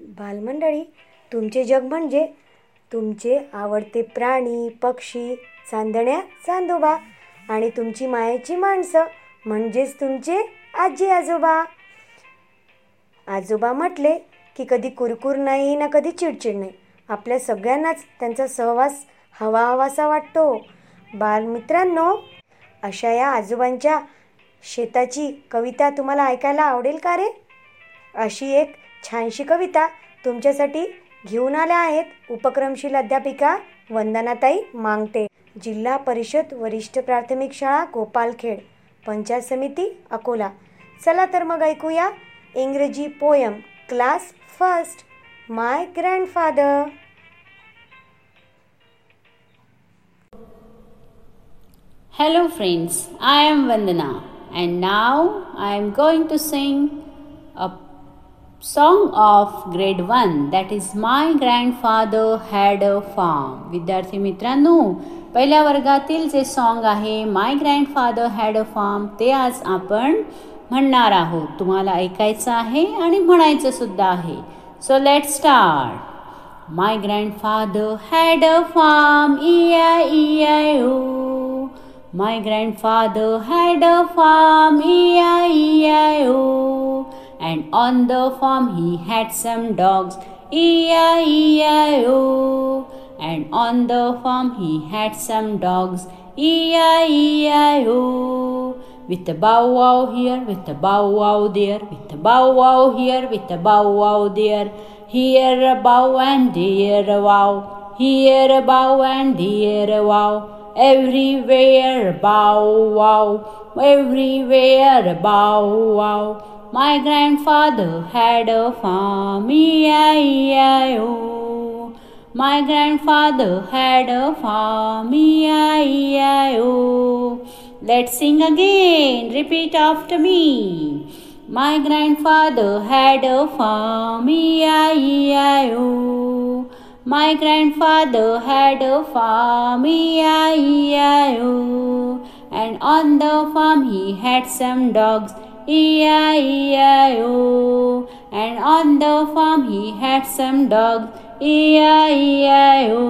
बालमंडळी तुमचे जग म्हणजे तुमचे आवडते प्राणी पक्षी चांदण्या चांदोबा आणि तुमची मायेची माणसं म्हणजेच तुमचे आजी आजोबा आजोबा म्हटले की कधी कुरकुर नाही ना कधी चिडचिड नाही. आपल्या सगळ्यांनाच त्यांचा सहवास हवा हवासा वाटतो. बालमित्रांनो अशा या आजोबांच्या शेताची कविता तुम्हाला ऐकायला आवडेल का रे? अशी एक छानशी कविता तुमच्यासाठी घेऊन आल्या आहेत उपक्रमशील अध्यापिका वंदनाताई मांगटे जिल्हा परिषद वरिष्ठ प्राथमिक शाळा गोपालखेड पंचायत समिती अकोला. चला तर मग ऐकूया इंग्रजी poem class first my grandfather. Hello friends I am Vandana and now I am going to sing a song of grade one that is my grandfather had a farm विद्यार्थी मित्रांनो पहिल्या वर्गातील जे सॉन्ग आहे my grandfather had a farm ते आज आपण म्हणणार आहोत. तुम्हाला ऐकायचं आहे आणि म्हणायचं सुद्धा आहे. So let start my grandfather had a farm E I E I O my grandfather had a farm E I O And on the farm he had some dogs, E-I-E-I-O. And on the farm he had some dogs, E-I-E-I-O. With a bow wow here, with a bow wow there, with a bow wow here, with a bow wow there. Here a bow and there a wow, here a bow and there a wow. Everywhere bow wow, everywhere bow wow. My grandfather had a farm, E-I-E-I-O. My grandfather had a farm, E-I-E-I-O. Let's sing again, repeat after me. My grandfather had a farm, E-I-E-I-O. My grandfather had a farm, E-I-E-I-O. And on the farm he had some dogs, E-I-E-I-O. And on the farm he had some dogs, E-I-E-I-O.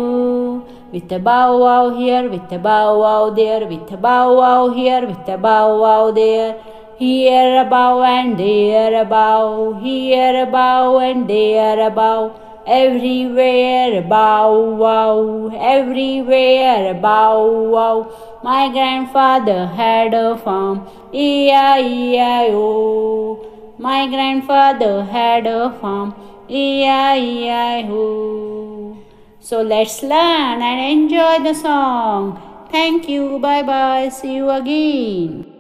With a bow wow here, with a bow wow there, with a bow wow here, with a bow wow there. Here a bow and there a bow, here a bow and there a bow. Everywhere bow wow, everywhere bow wow. My grandfather had a farm, E-I-E-I-O. My grandfather had a farm, E-I-E-I-O. So let's learn and enjoy the song. Thank you. Bye bye. See you again.